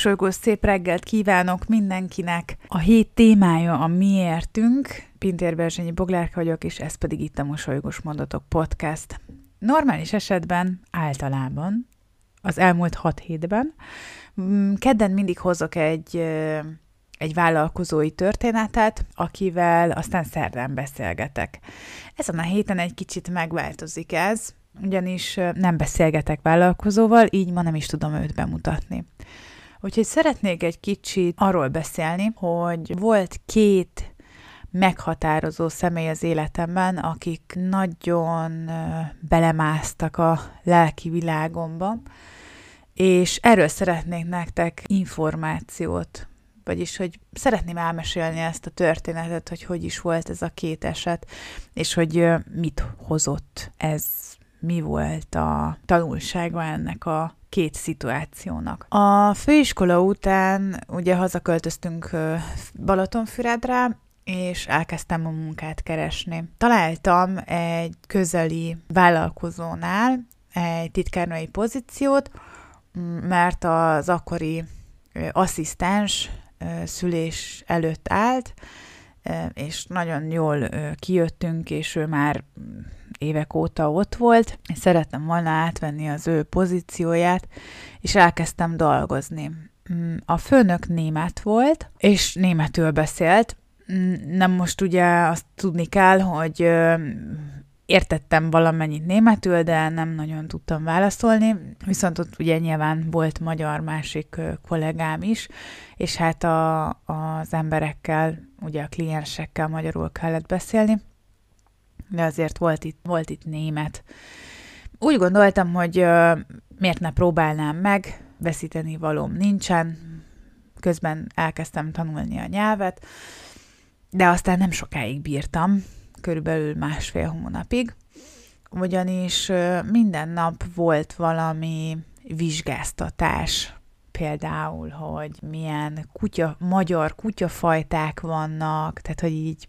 Mosolygós szép reggelt kívánok mindenkinek! A hét témája a miértünk. Pintér Berzsényi Boglárka vagyok, és ez pedig itt a Mosolygós Mondatok Podcast. Normális esetben, általában, az elmúlt hat hétben, mm, kedden mindig hozok egy, egy vállalkozói történetet, akivel aztán szerdán beszélgetek. Ezen a héten egy kicsit megváltozik ez, ugyanis nem beszélgetek vállalkozóval, így ma nem is tudom őt bemutatni. Úgyhogy szeretnék egy kicsit arról beszélni, hogy volt két meghatározó személy az életemben, akik nagyon belemásztak a lelki világomba, és erről szeretnék nektek információt, vagyis, hogy szeretném elmesélni ezt a történetet, hogy hogy is volt ez a két eset, és hogy mit hozott ez, mi volt a tanulsága ennek a két szituációnak. A főiskola után ugye hazaköltöztünk Balatonfüredre, és elkezdtem a munkát keresni. Találtam egy közeli vállalkozónál egy titkárnői pozíciót, mert az akkori asszisztens szülés előtt állt, és nagyon jól kijöttünk, és ő már évek óta ott volt, és szerettem volna átvenni az ő pozícióját, és elkezdtem dolgozni. Mm, a főnök német volt, és németül beszélt. Mm, nem most ugye azt tudni kell, hogy értettem valamennyit németül, de nem nagyon tudtam válaszolni, viszont ott ugye nyilván volt magyar másik kollégám is, és hát a, az emberekkel, ugye a kliensekkel magyarul kellett beszélni, de azért volt itt, volt itt német. Úgy gondoltam, hogy miért ne próbálnám meg, veszíteni valóm nincsen, közben elkezdtem tanulni a nyelvet, de aztán nem sokáig bírtam, körülbelül másfél hónapig, ugyanis minden nap volt valami vizsgáztatás, például, hogy milyen kutya, magyar kutyafajták vannak, tehát hogy így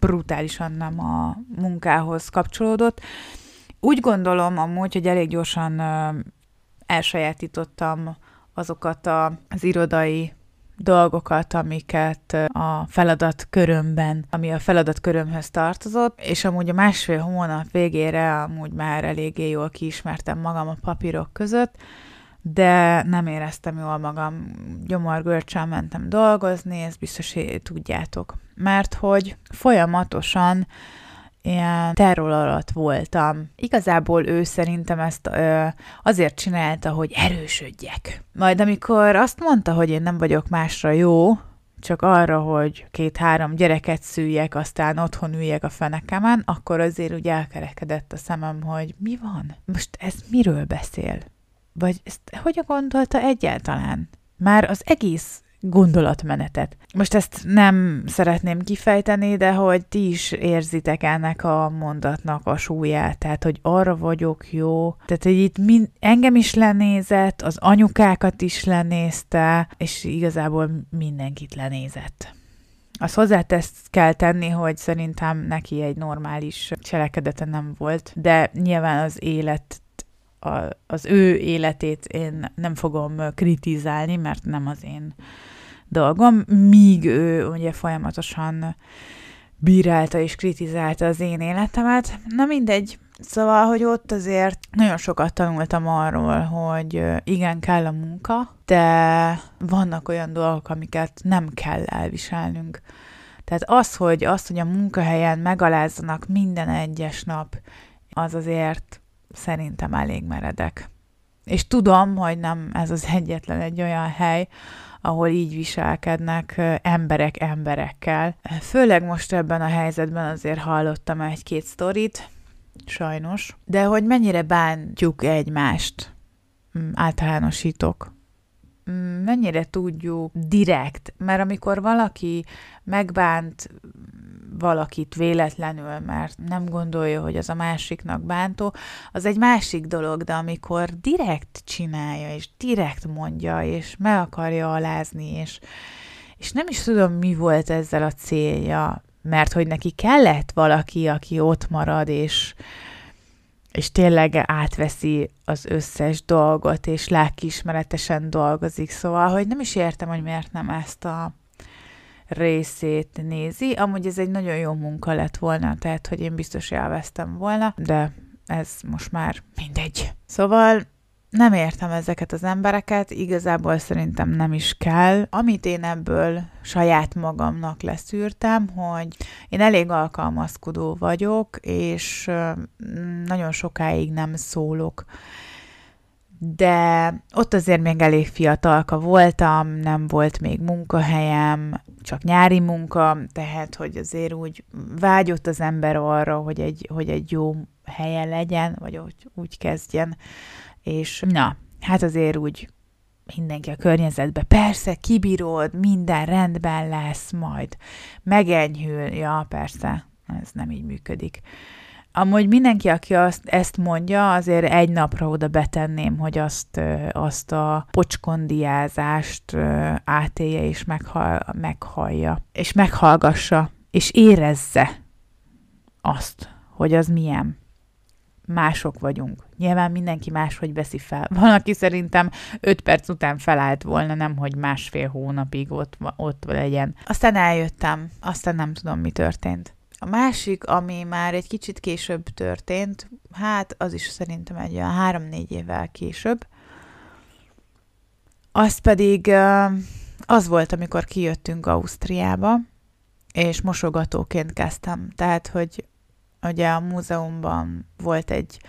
brutálisan nem a munkához kapcsolódott. Úgy gondolom amúgy, hogy elég gyorsan elsajátítottam azokat az irodai dolgokat, amiket a feladat körömben, ami a feladat körömhöz tartozott, és amúgy a másfél hónap végére amúgy már eléggé jól kiismertem magam a papírok között, de nem éreztem jól magam, gyomorgörcsön mentem dolgozni, ezt biztos, tudjátok. Mert hogy folyamatosan ilyen terror alatt voltam. Igazából ő szerintem ezt ö, azért csinálta, hogy erősödjek. Majd amikor azt mondta, hogy én nem vagyok másra jó, csak arra, hogy két-három gyereket szüljek, aztán otthon üljek a fenekemen, akkor azért úgy elkerekedett a szemem, hogy mi van? Most ez miről beszél? Vagy ezt hogyan gondolta egyáltalán? Már az egész gondolatmenetet. Most ezt nem szeretném kifejteni, de hogy ti is érzitek ennek a mondatnak a súlyát, tehát hogy arra vagyok jó, tehát hogy itt mind, engem is lenézett, az anyukákat is lenézte, és igazából mindenkit lenézett. Az hozzátesz kell tenni, hogy szerintem neki egy normális cselekedete nem volt, de nyilván az élet a, az ő életét én nem fogom kritizálni, mert nem az én dolgom, míg ő ugye folyamatosan bírálta és kritizálta az én életemet. Na mindegy, Szóval, hogy ott azért nagyon sokat tanultam arról, hogy igen, kell a munka, de vannak olyan dolgok, amiket nem kell elviselnünk. Tehát az, hogy, az, hogy a munkahelyen megalázzanak minden egyes nap, az azért szerintem elég meredek. És tudom, hogy nem ez az egyetlen egy olyan hely, ahol így viselkednek emberek emberekkel. Főleg most ebben a helyzetben azért hallottam egy-két sztorit, sajnos, de hogy mennyire bántjuk egymást, mm, általánosítok, mm, mennyire tudjuk direkt, mert amikor valaki megbánt valakit véletlenül, mert nem gondolja, hogy az a másiknak bántó, az egy másik dolog, de amikor direkt csinálja, és direkt mondja, és meg akarja alázni, és, és nem is tudom, mi volt ezzel a célja, mert hogy neki kellett valaki, aki ott marad, és, és tényleg átveszi az összes dolgot, és lelkiismeretesen dolgozik, szóval, hogy nem is értem, hogy miért nem ezt a részét nézi. Amúgy ez egy nagyon jó munka lett volna, tehát, hogy én biztos élveztem volna, de ez most már mindegy. Szóval nem értem ezeket az embereket, igazából szerintem nem is kell. Amit én ebből saját magamnak leszűrtem, hogy én elég alkalmazkodó vagyok, és nagyon sokáig nem szólok de ott azért még elég fiatalka voltam, nem volt még munkahelyem, csak nyári munka, tehát hogy azért úgy vágyott az ember arra, hogy egy, hogy egy jó helye legyen, vagy úgy, úgy kezdjen, és na, hát azért úgy mindenki a környezetbe, persze, kibírod, minden rendben lesz, majd megenyhül, ja, persze, ez nem így működik. Amúgy mindenki, aki azt, ezt mondja, azért egy napra oda betenném, hogy azt, azt a pocskondiázást átélje és meghal, meghallja, és meghallgassa, és érezze azt, hogy az milyen. Mások vagyunk. Nyilván mindenki máshogy veszi fel. Van, aki szerintem öt perc után felállt volna, nem hogy másfél hónapig ott, ott legyen. Aztán eljöttem, aztán nem tudom, mi történt. A másik, ami már egy kicsit később történt, hát az is szerintem egy olyan három-négy évvel később, az pedig az volt, amikor kijöttünk Ausztriába, és mosogatóként kezdtem. Tehát, hogy ugye a múzeumban volt egy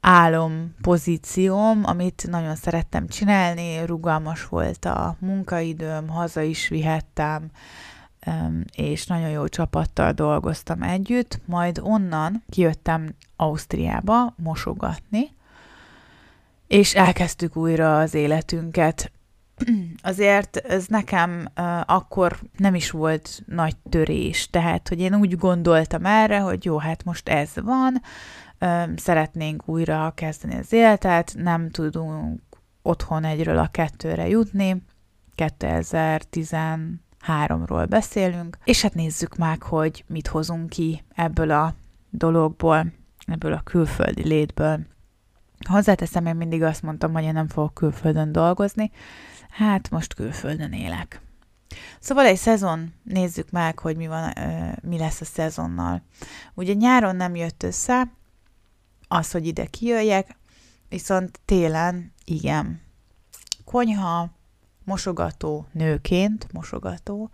álom pozícióm, amit nagyon szerettem csinálni, rugalmas volt a munkaidőm, haza is vihettem, és nagyon jó csapattal dolgoztam együtt, majd onnan kijöttem Ausztriába mosogatni, és elkezdtük újra az életünket. Azért ez nekem akkor nem is volt nagy törés, tehát, hogy én úgy gondoltam erre, hogy jó, hát most ez van, szeretnénk újra kezdeni az életet, nem tudunk otthon egyről a kettőre jutni, 2010 háromról beszélünk, és hát nézzük meg, hogy mit hozunk ki ebből a dologból, ebből a külföldi létből. Hozzáteszem, én mindig azt mondtam, hogy én nem fogok külföldön dolgozni, hát most külföldön élek. Szóval egy szezon, nézzük meg, hogy mi, van, mi lesz a szezonnal. Ugye nyáron nem jött össze az, hogy ide kijöjjek, viszont télen igen. Konyha, mosogató nőként, mosogató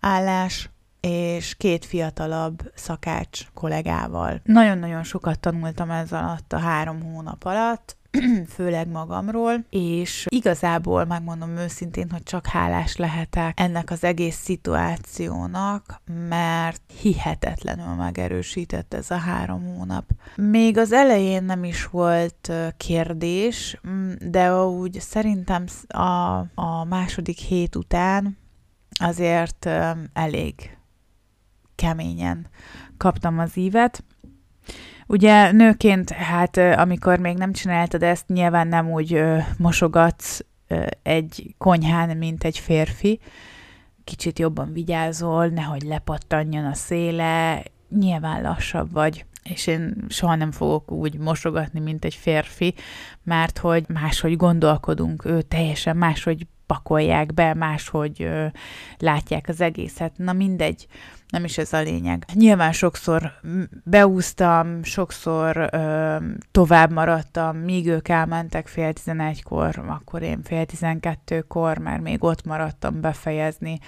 állás, és két fiatalabb szakács kollégával. Nagyon-nagyon sokat tanultam ez alatt a három hónap alatt, főleg magamról, és igazából megmondom őszintén, hogy csak hálás lehetek ennek az egész szituációnak, mert hihetetlenül megerősített ez a három hónap. Még az elején nem is volt kérdés, de úgy szerintem a, a második hét után azért elég keményen kaptam az ívet, Ugye nőként, hát amikor még nem csináltad ezt, nyilván nem úgy ö, mosogatsz ö, egy konyhán, mint egy férfi. Kicsit jobban vigyázol, nehogy lepattanjon a széle, nyilván lassabb vagy és én soha nem fogok úgy mosogatni, mint egy férfi, mert hogy máshogy gondolkodunk, ő teljesen máshogy pakolják be, máshogy ö, látják az egészet. Na mindegy, nem is ez a lényeg. Nyilván sokszor beúztam, sokszor ö, tovább maradtam, míg ők elmentek fél tizenegykor, akkor én fél tizenkettőkor, mert még ott maradtam befejezni,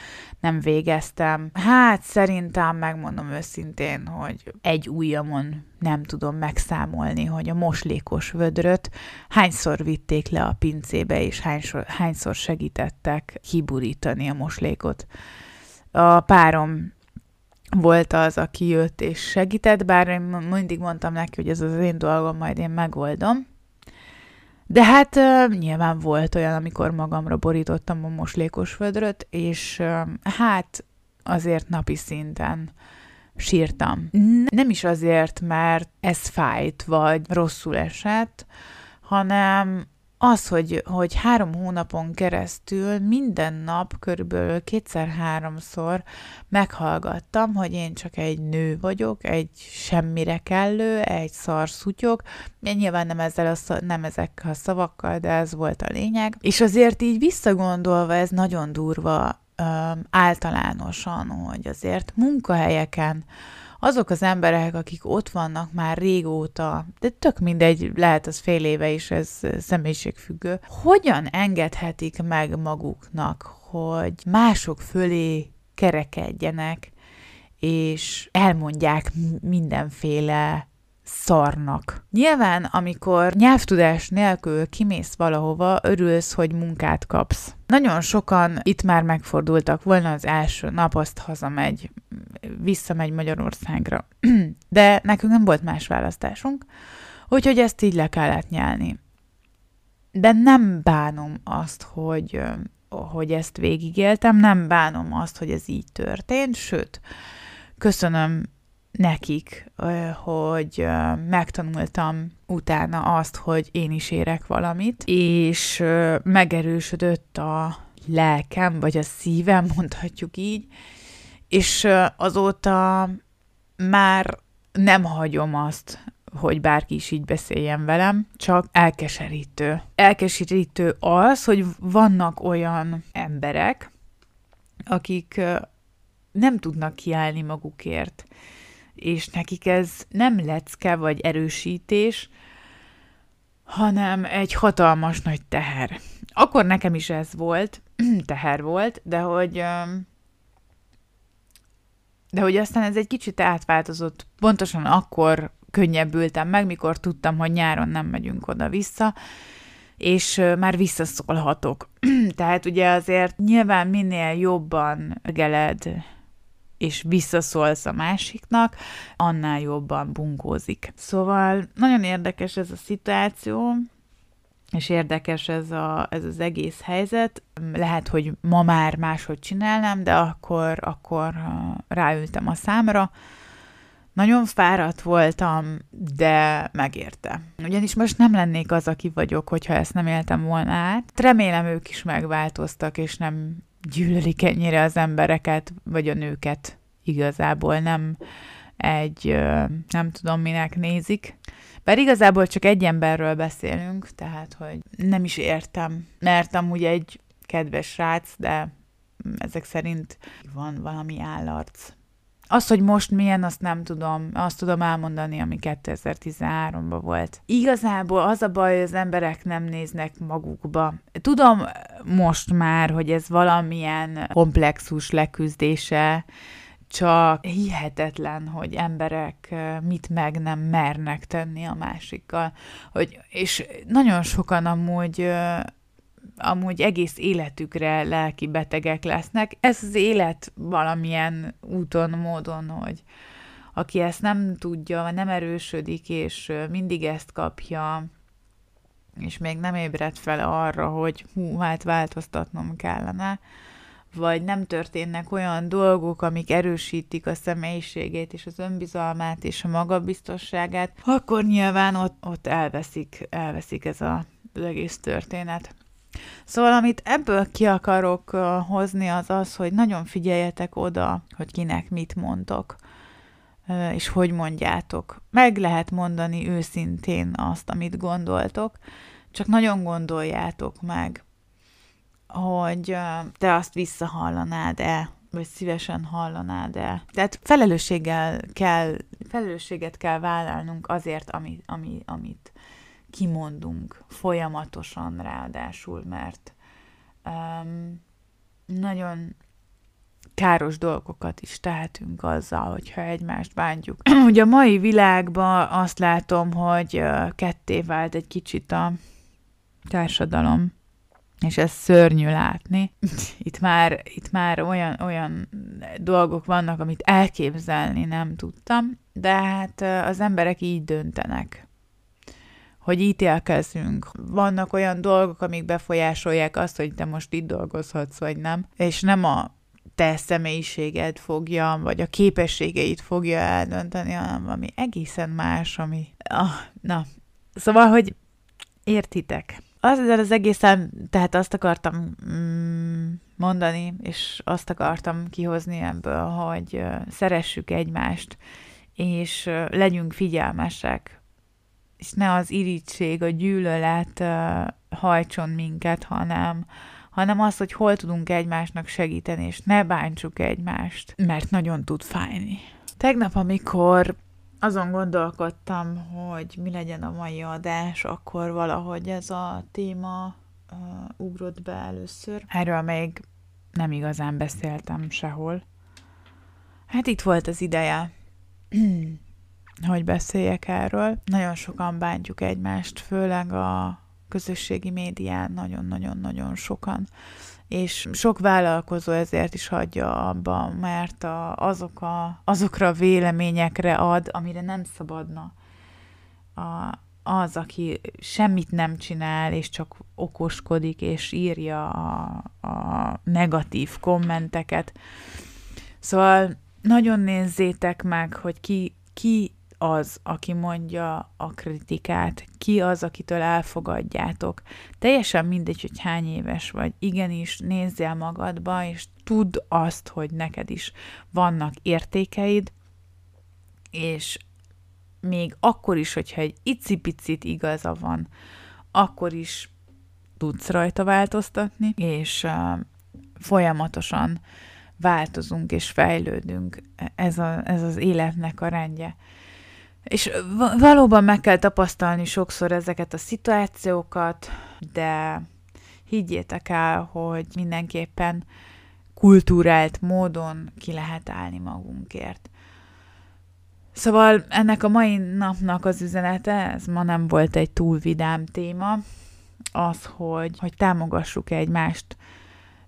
nem végeztem. Hát szerintem megmondom őszintén, hogy egy ujjamon nem tudom megszámolni, hogy a moslékos vödröt hányszor vitték le a pincébe, és hányszor, hányszor segítettek kiburítani a moslékot. A párom volt az, aki jött és segített, bár én mindig mondtam neki, hogy ez az én dolgom, majd én megoldom. De hát nyilván volt olyan, amikor magamra borítottam a moslékos vödröt, és hát azért napi szinten sírtam. Nem is azért, mert ez fájt, vagy rosszul esett, hanem az, hogy, hogy három hónapon keresztül minden nap körülbelül kétszer-háromszor meghallgattam, hogy én csak egy nő vagyok, egy semmire kellő, egy szarszutyok, nyilván nem, ezzel a, nem ezekkel a szavakkal, de ez volt a lényeg. És azért így visszagondolva ez nagyon durva általánosan, hogy azért munkahelyeken azok az emberek, akik ott vannak már régóta, de tök mindegy, lehet az fél éve is, ez személyiségfüggő, hogyan engedhetik meg maguknak, hogy mások fölé kerekedjenek, és elmondják mindenféle szarnak. Nyilván, amikor nyelvtudás nélkül kimész valahova, örülsz, hogy munkát kapsz. Nagyon sokan itt már megfordultak volna az első nap, azt hazamegy, visszamegy Magyarországra. De nekünk nem volt más választásunk, úgyhogy ezt így le kellett nyelni. De nem bánom azt, hogy, hogy ezt végigéltem, nem bánom azt, hogy ez így történt, sőt, köszönöm nekik, hogy megtanultam utána azt, hogy én is érek valamit, és megerősödött a lelkem, vagy a szívem, mondhatjuk így, és azóta már nem hagyom azt, hogy bárki is így beszéljen velem, csak elkeserítő. Elkeserítő az, hogy vannak olyan emberek, akik nem tudnak kiállni magukért, és nekik ez nem lecke vagy erősítés, hanem egy hatalmas nagy teher. Akkor nekem is ez volt, teher volt, de hogy de hogy aztán ez egy kicsit átváltozott, pontosan akkor könnyebbültem meg, mikor tudtam, hogy nyáron nem megyünk oda-vissza, és már visszaszólhatok. Tehát ugye azért nyilván minél jobban geled és visszaszólsz a másiknak, annál jobban bunkózik. Szóval nagyon érdekes ez a szituáció, és érdekes ez, a, ez az egész helyzet. Lehet, hogy ma már máshogy csinálnám, de akkor, akkor ráültem a számra. Nagyon fáradt voltam, de megérte. Ugyanis most nem lennék az, aki vagyok, hogyha ezt nem éltem volna át. Remélem ők is megváltoztak, és nem gyűlölik ennyire az embereket, vagy a nőket igazából nem egy, nem tudom minek nézik. Bár igazából csak egy emberről beszélünk, tehát, hogy nem is értem, mert amúgy egy kedves srác, de ezek szerint van valami állarc. Az, hogy most milyen, azt nem tudom. Azt tudom elmondani, ami 2013-ban volt. Igazából az a baj, hogy az emberek nem néznek magukba. Tudom most már, hogy ez valamilyen komplexus leküzdése, csak hihetetlen, hogy emberek mit meg nem mernek tenni a másikkal. Hogy, és nagyon sokan amúgy amúgy egész életükre lelki betegek lesznek. Ez az élet valamilyen úton, módon, hogy aki ezt nem tudja, nem erősödik, és mindig ezt kapja, és még nem ébred fel arra, hogy hú, hát változtatnom kellene, vagy nem történnek olyan dolgok, amik erősítik a személyiségét és az önbizalmát és a magabiztosságát, akkor nyilván ott, ott elveszik, elveszik ez a, az egész történet. Szóval amit ebből ki akarok hozni, az az, hogy nagyon figyeljetek oda, hogy kinek mit mondtok, és hogy mondjátok. Meg lehet mondani őszintén azt, amit gondoltok, csak nagyon gondoljátok meg, hogy te azt visszahallanád-e, vagy szívesen hallanád-e. Tehát felelősséggel kell, felelősséget kell vállalnunk azért, ami, ami, amit kimondunk folyamatosan ráadásul, mert um, nagyon káros dolgokat is tehetünk azzal, hogyha egymást bántjuk. Ugye a mai világban azt látom, hogy ketté vált egy kicsit a társadalom és ez szörnyű látni. Itt már, itt már olyan, olyan dolgok vannak, amit elképzelni nem tudtam, de hát az emberek így döntenek, hogy ítélkezünk. Vannak olyan dolgok, amik befolyásolják azt, hogy te most itt dolgozhatsz, vagy nem, és nem a te személyiséged fogja, vagy a képességeit fogja eldönteni, hanem valami egészen más, ami... Ah, na, szóval, hogy értitek, Azzal az egészen, tehát azt akartam mm, mondani, és azt akartam kihozni ebből, hogy szeressük egymást, és legyünk figyelmesek, és ne az irítség, a gyűlölet hajtson minket, hanem, hanem az, hogy hol tudunk egymásnak segíteni, és ne bántsuk egymást, mert nagyon tud fájni. Tegnap, amikor azon gondolkodtam, hogy mi legyen a mai adás, akkor valahogy ez a téma uh, ugrott be először. Erről még nem igazán beszéltem sehol. Hát itt volt az ideje, hogy beszéljek erről. Nagyon sokan bántjuk egymást, főleg a közösségi médián nagyon-nagyon-nagyon sokan. És sok vállalkozó ezért is hagyja abba, mert a, azok a, azokra a véleményekre ad, amire nem szabadna. A, az, aki semmit nem csinál, és csak okoskodik, és írja a, a negatív kommenteket. Szóval nagyon nézzétek meg, hogy ki, ki az, aki mondja a kritikát, ki az, akitől elfogadjátok. Teljesen mindegy, hogy hány éves vagy. Igenis, nézzél magadba, és tudd azt, hogy neked is vannak értékeid, és még akkor is, hogyha egy icipicit igaza van, akkor is tudsz rajta változtatni, és uh, folyamatosan változunk és fejlődünk. Ez, a, ez az életnek a rendje. És valóban meg kell tapasztalni sokszor ezeket a szituációkat, de higgyétek el, hogy mindenképpen kultúrált módon ki lehet állni magunkért. Szóval ennek a mai napnak az üzenete, ez ma nem volt egy túl vidám téma, az, hogy, hogy támogassuk egymást,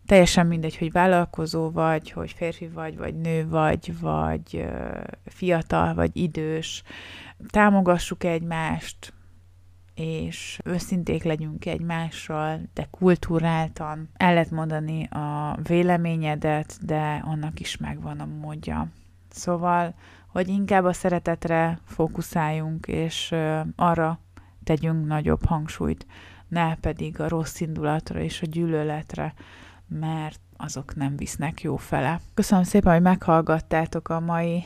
teljesen mindegy, hogy vállalkozó vagy, hogy férfi vagy, vagy nő vagy, vagy fiatal, vagy idős. Támogassuk egymást, és őszinték legyünk egymással, de kulturáltan. El lehet mondani a véleményedet, de annak is megvan a módja. Szóval, hogy inkább a szeretetre fókuszáljunk, és arra tegyünk nagyobb hangsúlyt, ne pedig a rossz indulatra és a gyűlöletre, mert azok nem visznek jó fele. Köszönöm szépen, hogy meghallgattátok a mai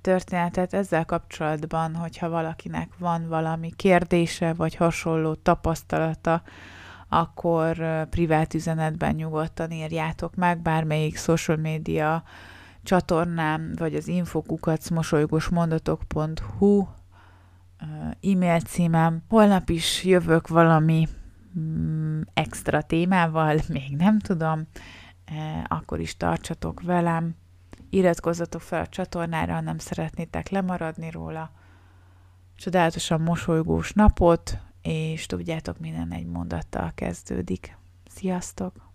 történetet ezzel kapcsolatban, hogyha valakinek van valami kérdése vagy hasonló tapasztalata, akkor privát üzenetben nyugodtan írjátok meg, bármelyik social media csatornám, vagy az infokukacmosolygosmondatok.hu e-mail címem. Holnap is jövök valami extra témával, még nem tudom, e, akkor is tartsatok velem, iratkozzatok fel a csatornára, ha nem szeretnétek lemaradni róla. Csodálatosan mosolygós napot, és tudjátok, minden egy mondattal kezdődik. Sziasztok!